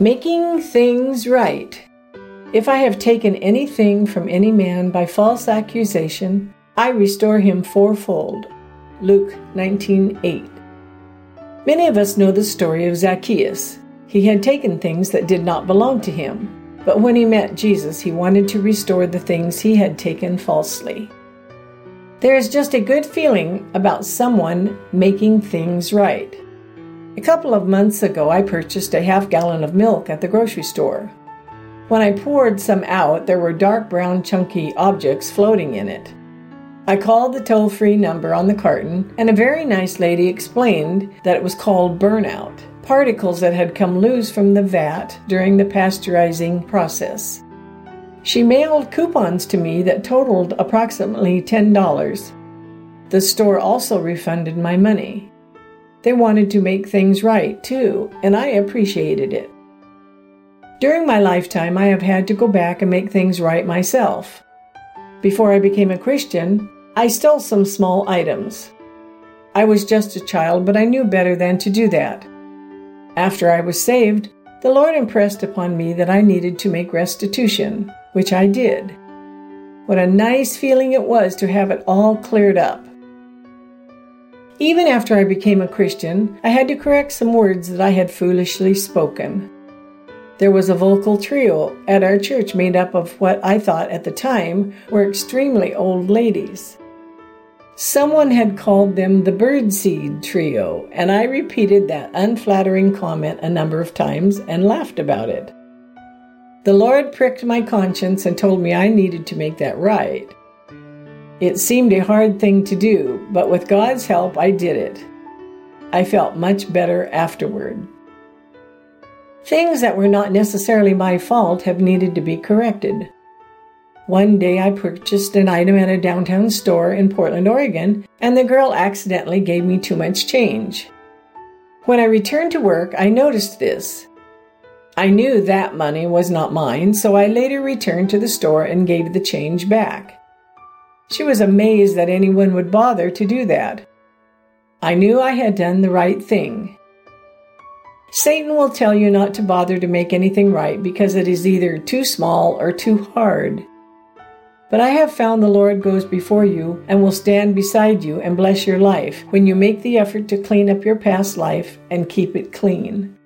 Making things right. If I have taken anything from any man by false accusation, I restore him fourfold. Luke 19:8. Many of us know the story of Zacchaeus. He had taken things that did not belong to him, but when he met Jesus, he wanted to restore the things he had taken falsely. There is just a good feeling about someone making things right. A couple of months ago, I purchased a half gallon of milk at the grocery store. When I poured some out, there were dark brown, chunky objects floating in it. I called the toll free number on the carton, and a very nice lady explained that it was called burnout particles that had come loose from the vat during the pasteurizing process. She mailed coupons to me that totaled approximately $10. The store also refunded my money. They wanted to make things right, too, and I appreciated it. During my lifetime, I have had to go back and make things right myself. Before I became a Christian, I stole some small items. I was just a child, but I knew better than to do that. After I was saved, the Lord impressed upon me that I needed to make restitution, which I did. What a nice feeling it was to have it all cleared up. Even after I became a Christian, I had to correct some words that I had foolishly spoken. There was a vocal trio at our church made up of what I thought at the time were extremely old ladies. Someone had called them the Birdseed Trio, and I repeated that unflattering comment a number of times and laughed about it. The Lord pricked my conscience and told me I needed to make that right. It seemed a hard thing to do, but with God's help, I did it. I felt much better afterward. Things that were not necessarily my fault have needed to be corrected. One day I purchased an item at a downtown store in Portland, Oregon, and the girl accidentally gave me too much change. When I returned to work, I noticed this. I knew that money was not mine, so I later returned to the store and gave the change back. She was amazed that anyone would bother to do that. I knew I had done the right thing. Satan will tell you not to bother to make anything right because it is either too small or too hard. But I have found the Lord goes before you and will stand beside you and bless your life when you make the effort to clean up your past life and keep it clean.